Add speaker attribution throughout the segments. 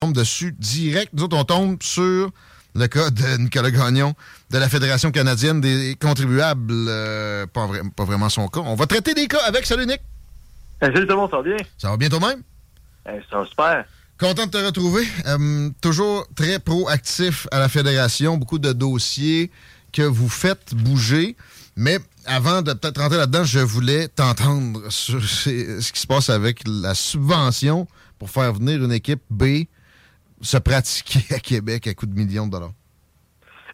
Speaker 1: Tombe dessus direct. Nous autres, on tombe sur le cas de Nicolas Gagnon de la Fédération canadienne des contribuables. Euh, pas, vrai- pas vraiment son cas. On va traiter des cas avec. Salut, Nick.
Speaker 2: Salut tout le monde, ça va bien?
Speaker 1: Ça va bien toi-même?
Speaker 2: Eh, ça va super.
Speaker 1: Content de te retrouver. Euh, toujours très proactif à la Fédération. Beaucoup de dossiers que vous faites bouger. Mais avant de peut-être rentrer là-dedans, je voulais t'entendre sur ce qui se passe avec la subvention pour faire venir une équipe B se pratiquer à Québec à coups de millions de dollars?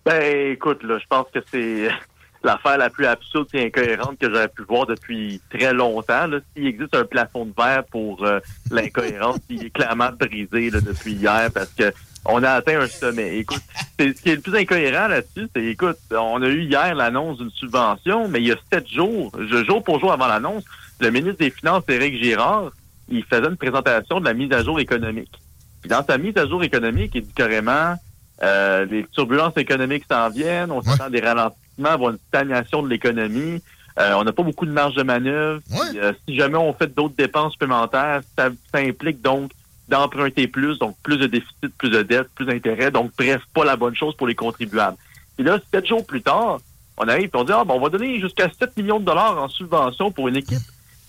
Speaker 2: Ben écoute, là, je pense que c'est l'affaire la plus absurde et incohérente que j'aurais pu voir depuis très longtemps. S'il existe un plafond de verre pour euh, l'incohérence, il est clairement brisé là, depuis hier parce que on a atteint un sommet. Écoute, ce qui est le plus incohérent là-dessus, c'est écoute, on a eu hier l'annonce d'une subvention, mais il y a sept jours, jour pour jour avant l'annonce, le ministre des Finances, Éric Girard, il faisait une présentation de la mise à jour économique. Puis dans sa mise à jour économique, il dit carrément euh, les turbulences économiques s'en viennent, on s'attend à des ralentissements, avoir une stagnation de l'économie. Euh, on n'a pas beaucoup de marge de manœuvre. Puis, euh, si jamais on fait d'autres dépenses supplémentaires, ça, ça implique donc d'emprunter plus, donc plus de déficit, plus de dettes, plus d'intérêts. Donc, bref, pas la bonne chose pour les contribuables. Puis là, sept jours plus tard, on arrive et on dit, ah, bon, on va donner jusqu'à 7 millions de dollars en subvention pour une équipe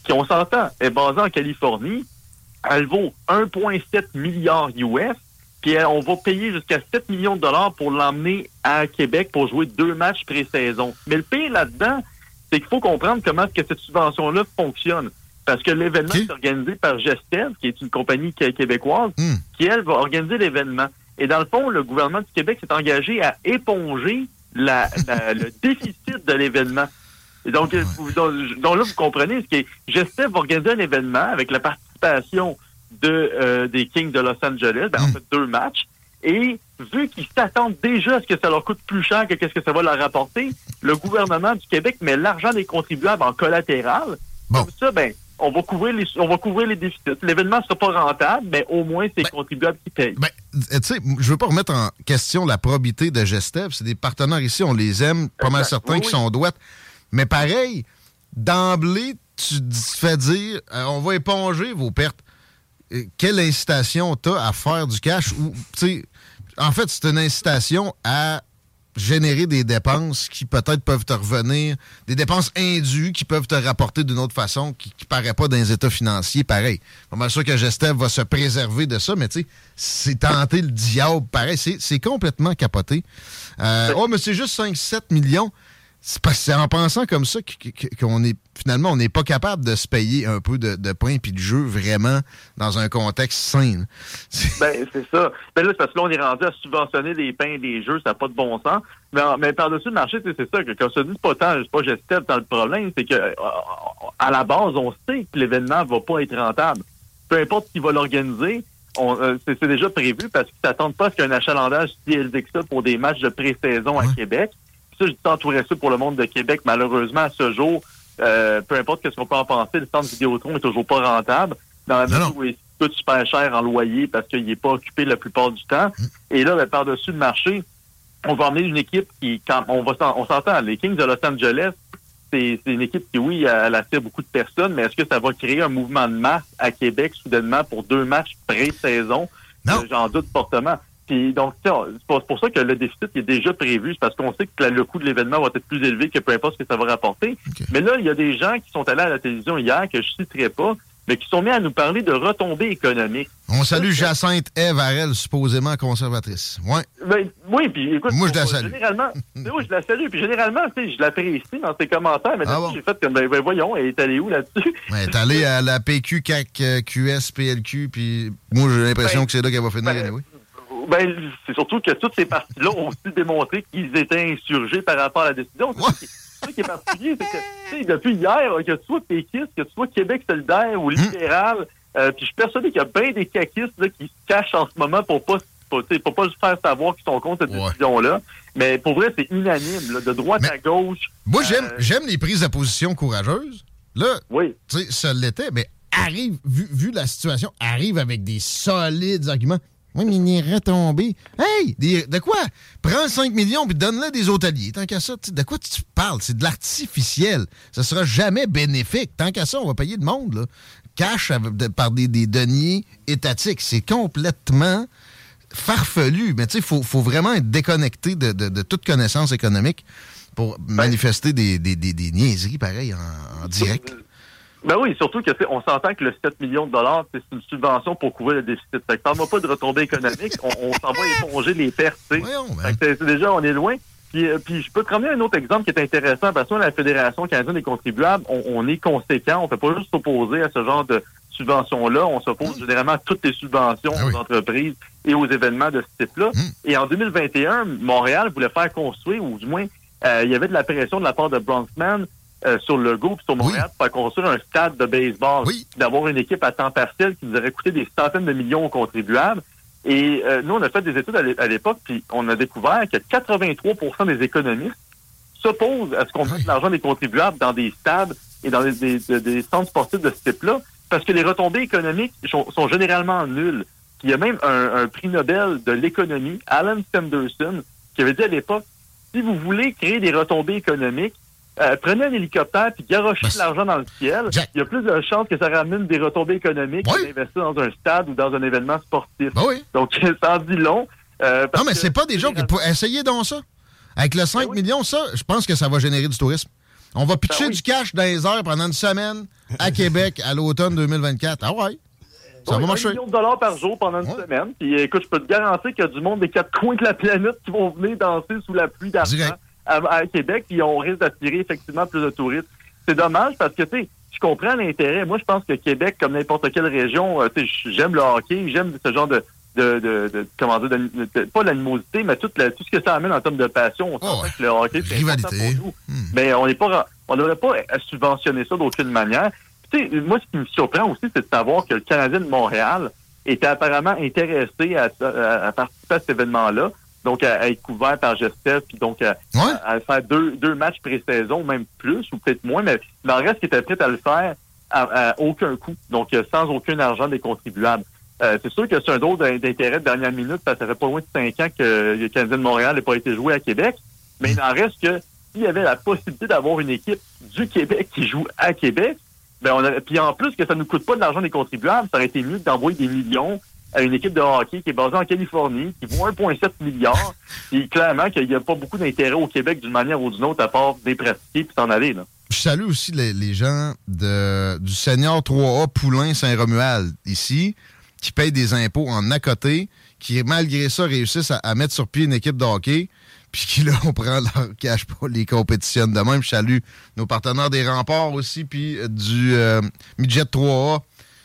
Speaker 2: qui, on s'entend, est basée en Californie. Elle vaut 1,7 milliard US. Puis euh, on va payer jusqu'à 7 millions de dollars pour l'emmener à Québec pour jouer deux matchs pré-saison. Mais le pire là-dedans, c'est qu'il faut comprendre comment est-ce que cette subvention-là fonctionne. Parce que l'événement est organisé par Gestev, qui est une compagnie qué- québécoise, qui, elle, va organiser l'événement. Et dans le fond, le gouvernement du Québec s'est engagé à éponger la- la- le déficit de l'événement. Donc, vous- donc, donc là, vous comprenez, ce qui est, Gestev va organiser un événement avec la de, euh, des Kings de Los Angeles, ben, en fait, deux matchs. Et vu qu'ils s'attendent déjà à ce que ça leur coûte plus cher que qu'est-ce que ça va leur rapporter, le gouvernement du Québec met l'argent des contribuables en collatéral. Comme ça, ben, on va couvrir les, on va couvrir les déficits. L'événement ne sera pas rentable, mais au moins, c'est les contribuables qui payent.
Speaker 1: Euh, Tu sais, je veux pas remettre en question la probité de Gestev. C'est des partenaires ici, on les aime, pas mal
Speaker 2: Exact.
Speaker 1: certains
Speaker 2: Oui,
Speaker 1: qui
Speaker 2: oui.
Speaker 1: sont droites. Mais pareil, d'emblée, tu dis- fais dire, euh, on va éponger vos pertes. Quelle incitation t'as à faire du cash? Ou, en fait, c'est une incitation à générer des dépenses qui peut-être peuvent te revenir, des dépenses indues qui peuvent te rapporter d'une autre façon, qui ne paraît pas dans les états financiers, pareil. Pas mal sûr que Gestev va se préserver de ça, mais tu sais, c'est tenter le diable, pareil. C'est c'est complètement capoté. Euh, oh, mais c'est juste 5-7 millions. C'est en pensant comme ça qu'on est finalement on n'est pas capable de se payer un peu de, pain puis de jeu vraiment dans un contexte sain.
Speaker 2: Ben c'est ça. Ben là parce que là on est rendu à subventionner des pains et des jeux, ça n'a pas de bon sens. Mais, par-dessus le marché, c'est ça que quand je te dis pas tant, c'est pas gestion dans le problème, c'est que euh, à la base on sait que l'événement va pas être rentable. Peu importe qui va l'organiser, euh, c'est déjà prévu parce qu'ils s'attendent pas à ce qu'il y ait un achalandage si élevé que ça pour des matchs de pré-saison à Québec ça, je dis ça pour le monde de Québec. Malheureusement, à ce jour, euh, peu importe ce qu'on peut en penser, le centre Vidéotron est toujours pas rentable. Dans la mesure où il coûte super cher en loyer parce qu'il n'est pas occupé la plupart du temps. Mm. Et là, ben, par-dessus le marché, on va emmener une équipe qui, quand on va on s'entend, les Kings de Los Angeles, c'est une équipe qui, oui, elle attire beaucoup de personnes, mais est-ce que ça va créer un mouvement de masse à Québec soudainement pour deux matchs pré-saison? J'en doute fortement. Puis donc, c'est pour ça que le déficit est déjà prévu, c'est parce qu'on sait que le coût de l'événement va être plus élevé que peu importe ce que ça va rapporter. Mais là, il y a des gens qui sont allés à la télévision hier, que je citerai pas, mais qui sont mis à nous parler de retombées économiques.
Speaker 1: On salue Jacinthe Eve supposément conservatrice. Ouais.
Speaker 2: Ben, oui, puis écoute,
Speaker 1: moi je la salue.
Speaker 2: Généralement, oui, je la salue, puis généralement, tu sais, je l'apprécie dans ses commentaires, mais ah j'ai fait comme ben, ben, voyons, elle est allée où là-dessus?
Speaker 1: Elle est allée à la PQ, CAC, QS, PLQ, puis moi j'ai l'impression ben, que c'est là qu'elle va finir, oui.
Speaker 2: Ben, c'est surtout que toutes ces partis-là ont aussi démontré qu'ils étaient insurgés par rapport à la décision. C'est ça qui est particulier, c'est que depuis hier, que tu sois péquiste, que tu sois Québec solidaire ou libéral, euh, puis je suis persuadé qu'il y a bien des caquistes qui se cachent en ce moment pour pas pour, pour pas faire savoir qu'ils sont contre cette décision-là. Mais pour vrai, c'est unanime, de droite à gauche.
Speaker 1: Moi, j'aime euh, j'aime les prises de position courageuses. Là,
Speaker 2: oui.
Speaker 1: tu sais, ça l'était, mais arrive, vu, vu la situation, arrive avec des solides arguments. Oui, mais il est retombé. Hey, de quoi? Prends 5 millions puis donne-le des hôteliers. Tant qu'à ça, de quoi tu parles? C'est de l'artificiel. Ça sera jamais bénéfique. Tant qu'à ça, on va payer le monde, là. Cash par des, deniers étatiques. C'est complètement farfelu. Mais tu sais, il faut, vraiment être déconnecté de, toute connaissance économique pour ben manifester des, niaiseries pareilles en direct.
Speaker 2: Ben oui, surtout que on s'entend que le 7 millions de dollars, c'est une subvention pour couvrir le déficit. Fait que parle pas de retombées économiques, on, s'en va éponger les pertes. Ben. c'est déjà, on est loin. Puis, euh, puis je peux te ramener un autre exemple qui est intéressant, parce que la Fédération canadienne des contribuables, on, est conséquent, on ne peut pas juste s'opposer à ce genre de subventions-là, on s'oppose généralement à toutes les subventions ben aux entreprises et aux événements de ce type-là. Hum. Et en 2021, Montréal voulait faire construire, ou du moins, euh, il y avait de la pression de la part de Bronxman euh, sur le go sur Montréal pour construire un stade de baseball, d'avoir une équipe à temps partiel qui nous aurait coûté des centaines de millions aux contribuables. Et euh, nous, on a fait des études à l'époque, puis on a découvert que 83% des économistes s'opposent à ce qu'on mette l'argent des contribuables dans des stades et dans des, centres sportifs de ce type-là, parce que les retombées économiques sont, généralement nulles. il y a même un, prix Nobel de l'économie, Alan Sanderson, qui avait dit à l'époque, si vous voulez créer des retombées économiques, euh, prenez un hélicoptère puis garochez ben, l'argent dans le ciel. Il y a plus de chances que ça ramène des retombées économiques oui. d'investir dans un stade ou dans un événement sportif.
Speaker 1: Ben oui.
Speaker 2: Donc, ça en dit long.
Speaker 1: Euh, non, mais c'est pas des gens qui... Essayez donc ça. Avec le 5 ben millions, ça, je pense que ça va générer du tourisme. On va pitcher du cash dans les airs pendant une semaine à Québec à l'automne 2024. Ah ouais. Ça va marcher.
Speaker 2: Un million de dollars par jour pendant une semaine. Puis écoute, je peux te garantir qu'il y a du monde des quatre coins de la planète qui vont venir danser sous la pluie d'argent à, Québec, puis on risque d'attirer effectivement plus de touristes. C'est dommage parce que, tu sais, je comprends l'intérêt. Moi, je pense que Québec, comme n'importe quelle région, euh, tu sais, j'aime le hockey, j'aime ce genre de, de, de, de comment dire, de, pas l'animosité, mais tout, tout ce que ça amène en termes de passion. On oh, que le hockey, c'est important pour nous. Hmm. Mais on n'est pas, on n'aurait pas à subventionner ça d'aucune manière. Tu sais, moi, ce qui me surprend aussi, c'est de savoir que le Canadien de Montréal était apparemment intéressé à, à participer à cet événement-là donc à, être couvert par Gestel, puis donc à, faire deux, deux matchs pré-saison, même plus, ou peut-être moins, mais le reste qui était prêt à le faire à, aucun coût, donc euh, sans aucun argent des contribuables. Euh, c'est sûr que c'est un drôle d'intérêt de dernière minute, parce que ça fait pas moins de cinq ans que le Canadien de Montréal n'a pas été joué à Québec, mais il en reste que s'il y avait la possibilité d'avoir une équipe du Québec qui joue à Québec, ben on a, puis en plus que ça ne nous coûte pas de l'argent des contribuables, ça aurait été mieux d'envoyer des millions à une équipe de hockey qui est basée en Californie, qui vaut 1,7 milliard. et clairement qu'il n'y a pas beaucoup d'intérêt au Québec d'une manière ou d'une autre à part des pratiquer puis s'en aller. Là.
Speaker 1: Je salue aussi les, gens de, du Seigneur 3A Poulain Saint-Romuald ici, qui payent des impôts en à côté, qui malgré ça réussissent à, mettre sur pied une équipe de hockey. puis qui, là, on prend leur cash pour les compétitionne de même. Je salue nos partenaires des remparts aussi, puis euh, du euh, Midget 3A,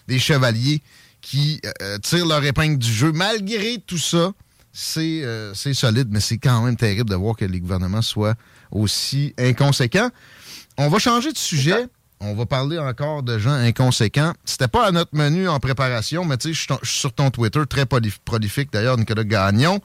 Speaker 1: des Chevaliers, qui euh, tirent leur épingle du jeu. Malgré tout ça, c'est solide, mais c'est quand même terrible de voir que les gouvernements soient aussi inconséquents. On va changer de sujet. On va parler encore de gens inconséquents. C'était pas à notre menu en préparation, mais tu sais, je suis sur ton Twitter, très prolifique d'ailleurs, Nicolas Gagnon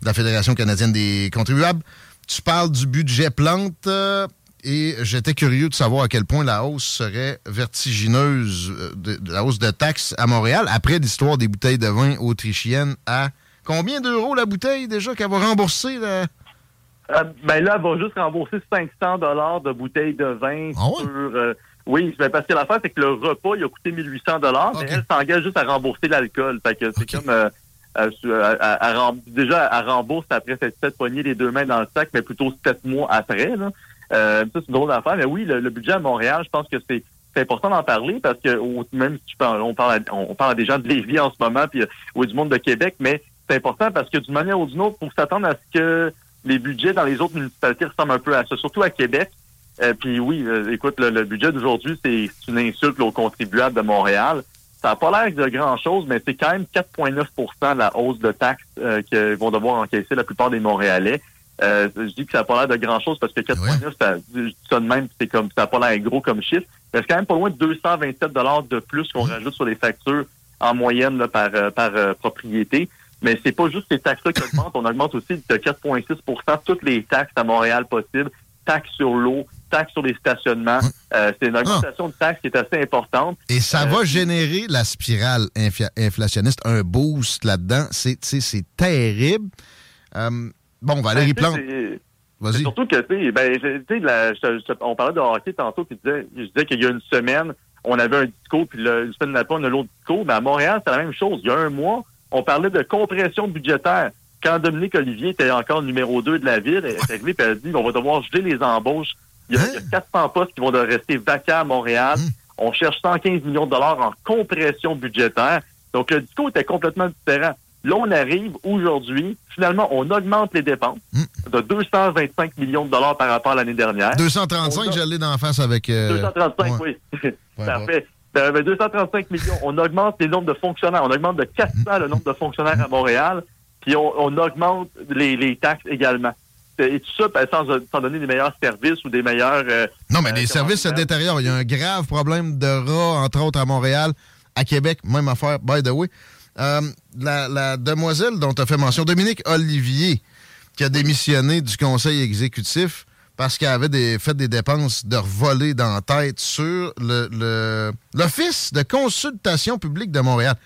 Speaker 1: de la Fédération canadienne des contribuables. Tu parles du budget plante euh, et j'étais curieux de savoir à quel point la hausse serait vertigineuse, euh, de, la hausse de taxes à Montréal, après l'histoire des bouteilles de vin autrichiennes à combien d'euros la bouteille déjà qu'elle va rembourser? Là?
Speaker 2: Euh, ben là, elle va juste rembourser 500 dollars de bouteilles de vin ah sur... oui, parce que l'affaire, c'est que le repas, il a coûté 1800 dollars, mais elle s'engage juste à rembourser l'alcool. Fait que c'est comme déjà, à rembourse après cette poignée les deux mains dans le sac, mais plutôt sept mois après. Là. Euh, c'est une drôle d'affaire. Mais oui, le, budget à Montréal, je pense que c'est important d'en parler parce que même si tu parles, on parle à, on parle à des gens de Lévis en ce moment puis ou du monde de Québec, mais c'est important parce que d'une manière ou d'une autre, pour s'attendre à ce que les budgets dans les autres municipalités ressemblent un peu à ça, surtout à Québec. Euh, puis oui, euh, écoute, le, budget d'aujourd'hui, c'est une insulte aux contribuables de Montréal. Ça n'a pas l'air de grand-chose, mais c'est quand même 4,9% la hausse de taxes euh, qu'ils vont devoir encaisser la plupart des Montréalais. Euh, je dis que ça n'a pas l'air de grand-chose parce que 4,9, ça, ça de même, c'est comme ça n'a pas l'air gros comme chiffre. Mais c'est quand même pas loin de 227 de plus qu'on rajoute sur les factures en moyenne là, par, euh, par propriété. Mais c'est pas juste ces taxes-là qui augmentent, on augmente aussi de 4,6% toutes les taxes à Montréal possibles, taxes sur l'eau, taxes sur les stationnements. Euh, c'est une ah. augmentation de taxes qui est assez importante.
Speaker 1: Et ça va euh, générer la spirale inflationniste, un boost là-dedans. C'est terrible. Euh, bon, Valérie ben, Plante. Vas-y.
Speaker 2: Surtout que, tu ben, on parlait de hockey tantôt, puis je disais qu'il y a une semaine, on avait un discours, puis le, une semaine d'après, on a l'autre discours. Mais à Montréal, c'est la même chose. Il y a un mois, on parlait de compression budgétaire quand Dominique Olivier était encore numéro 2 de la ville, elle est arrivée et elle a dit on va devoir geler les embauches. Il y, a, 400 hein? postes qui vont rester vacants à Montréal. Hum. On cherche 115 millions de dollars en compression budgétaire. Donc, le discours était complètement différent. Là, on arrive aujourd'hui, finalement, on augmente les dépenses hum. de 225 millions de dollars par rapport à l'année dernière.
Speaker 1: 235, j'allais dans face avec...
Speaker 2: 235, euh, oui. Parfait. 235 millions. On augmente les nombres de fonctionnaires. On augmente de 400 le nombre de fonctionnaires à Montréal puis on, augmente les, taxes également. Et tout ça ben, sans, donner des meilleurs services ou des meilleurs... Euh,
Speaker 1: non, mais les euh, services se détériorent. Il y a un grave problème de rats, entre autres, à Montréal, à Québec, même affaire, by the way. Euh, la, demoiselle dont tu as fait mention, Dominique Olivier, qui a démissionné du conseil exécutif parce qu'elle avait fait des dépenses de voler dans la tête sur l'Office de consultation publique de Montréal.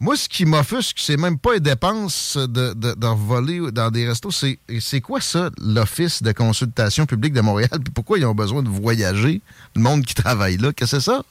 Speaker 1: Moi, ce qui m'offusque, c'est même pas les dépenses de, de, voler dans des restos. C'est quoi ça, l'Office de consultation publique de Montréal? Puis pourquoi ils ont besoin de voyager, le monde qui travaille là? Qu'est-ce que c'est ça?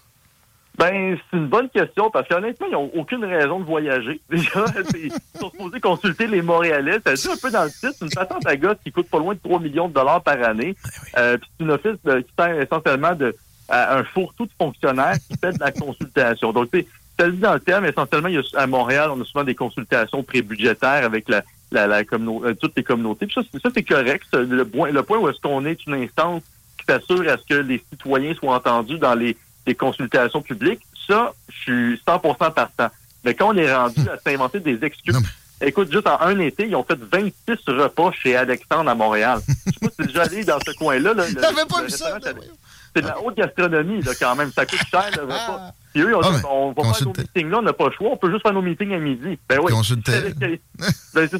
Speaker 2: Ben, c'est une bonne question parce qu'honnêtement, ils n'ont aucune raison de voyager. Déjà, ils sont supposés consulter les Montréalais. Ça dit un peu dans le titre. C'est une patente à gosse qui coûte pas loin de 3 millions de dollars par année. Ben euh, puis c'est une office qui sert essentiellement de, à un fourre-tout de fonctionnaires qui fait de la consultation. Donc, tu ça dit dans le terme, essentiellement, il y a, à Montréal, on a souvent des consultations prébudgétaires avec la, la, la euh, toutes les communautés. Puis ça, c'est correct. Le point, le point où est-ce qu'on est une instance qui s'assure à ce que les citoyens soient entendus dans les, les consultations publiques, ça, je suis 100% partant. Mais quand on est rendu à s'inventer des excuses, écoute, juste en un été, ils ont fait 26 repas chez Alexandre à Montréal. je sais pas si déjà allé dans ce coin-là. Là,
Speaker 1: pas
Speaker 2: c'est de la haute gastronomie, là, quand même. Ça coûte cher, le repas. Puis eux, on, ah, on va faire nos meetings là, on n'a pas le choix, on peut juste faire nos meetings à midi. Ben oui. ben, ça.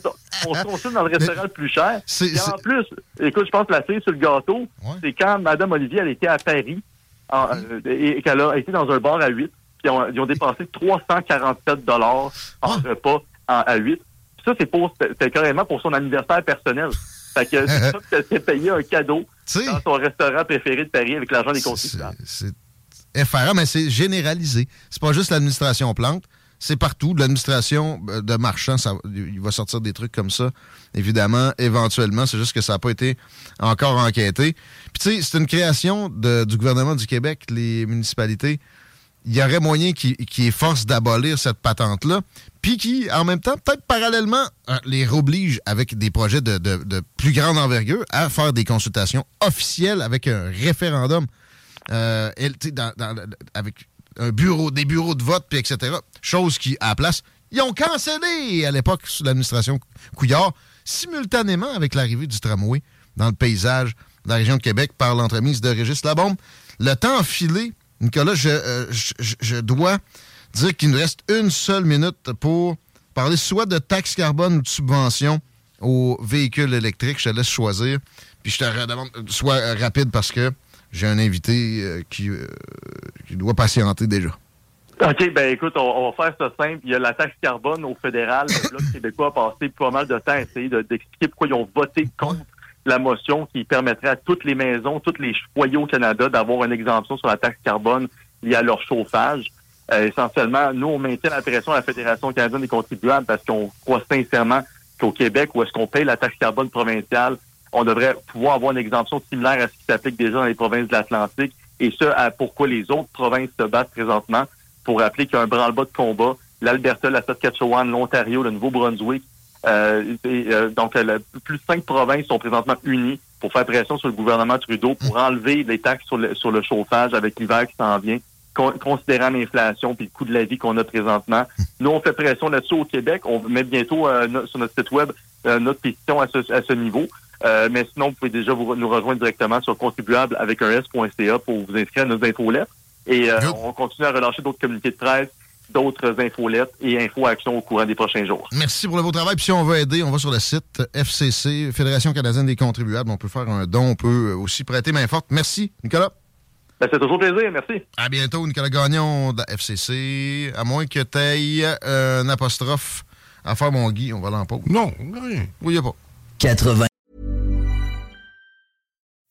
Speaker 2: On se consulte dans le restaurant le plus cher. Et en plus, écoute, je pense que la cerise sur le gâteau, c'est quand Mme Olivier, elle était à Paris, euh, et qu'elle a été dans un bar à 8, puis ils ont, ils ont dépensé 347 dollars en ah. repas à 8. Ça, c'est pour, c'est carrément pour son anniversaire personnel. Fait que c'est ça que payé un cadeau dans ton restaurant préféré de Paris avec l'argent des contribuables.
Speaker 1: C'est effarant, mais c'est généralisé. C'est pas juste l'administration plante, c'est partout. L'administration euh, de marchands, il va sortir des trucs comme ça, évidemment, éventuellement. C'est juste que ça n'a pas été encore enquêté. Puis tu sais, c'est une création du gouvernement du Québec, les municipalités. il y aurait moyen qui, qui force d'abolir cette patente-là, puis qui, en même temps, peut-être parallèlement, euh, les oblige avec des projets de, plus grande envergure à faire des consultations officielles avec un référendum, euh, avec des bureaux de vote, puis etc. Chose qui, à la place, ils ont cancellé à l'époque sous l'administration Couillard, simultanément avec l'arrivée du tramway dans le paysage de la région de Québec par l'entremise de Régis Labombe. Le temps filé Nicolas, euh, je, je, dois dire qu'il nous reste une seule minute pour parler soit de taxe carbone ou de subvention aux véhicules électriques. Je te laisse choisir. Puis je te demande, sois rapide parce que j'ai un invité euh, qui, euh, qui, doit patienter déjà.
Speaker 2: OK, ben écoute, on, va faire ça simple. Il y a la taxe carbone au fédéral. Le québécois a passé pas mal de temps à essayer d'expliquer pourquoi ils ont voté contre la motion qui permettrait à toutes les maisons, tous les foyers au Canada d'avoir une exemption sur la taxe carbone liée à leur chauffage. Euh, essentiellement, nous, on maintient la pression à la Fédération canadienne des contribuables parce qu'on croit sincèrement qu'au Québec, où est-ce qu'on paye la taxe carbone provinciale, on devrait pouvoir avoir une exemption similaire à ce qui s'applique déjà dans les provinces de l'Atlantique, et ce, à pourquoi les autres provinces se battent présentement, pour rappeler qu'il y a un branle-bas de combat. L'Alberta, la Saskatchewan, l'Ontario, le Nouveau-Brunswick, euh, euh, donc, plus de cinq provinces sont présentement unies pour faire pression sur le gouvernement Trudeau pour enlever les taxes sur le, sur le chauffage avec l'hiver qui s'en vient, considérant l'inflation puis le coût de la vie qu'on a présentement. Nous, on fait pression là-dessus au Québec. On met bientôt euh, sur notre site web notre pétition à ce, à ce niveau. Mais sinon, vous pouvez déjà vous, nous rejoindre directement sur contribuable avec un S.ca pour vous inscrire à nos infolettes. Et on continue à relâcher d'autres communiqués de presse d'autres infolettes et info-actions au courant des prochains jours.
Speaker 1: Merci pour le beau travail. Puis si on veut aider, on va sur le site FCC, Fédération canadienne des contribuables. On peut faire un don, on peut aussi prêter main forte. Merci, Nicolas.
Speaker 2: Ben, c'est toujours plaisir, merci.
Speaker 1: À bientôt, Nicolas Gagnon de la FCC. À moins que tu aies un apostrophe à faire mon Guy, on va l'en
Speaker 3: Non, rien.
Speaker 1: Oui, il n'y a pas.
Speaker 4: 80.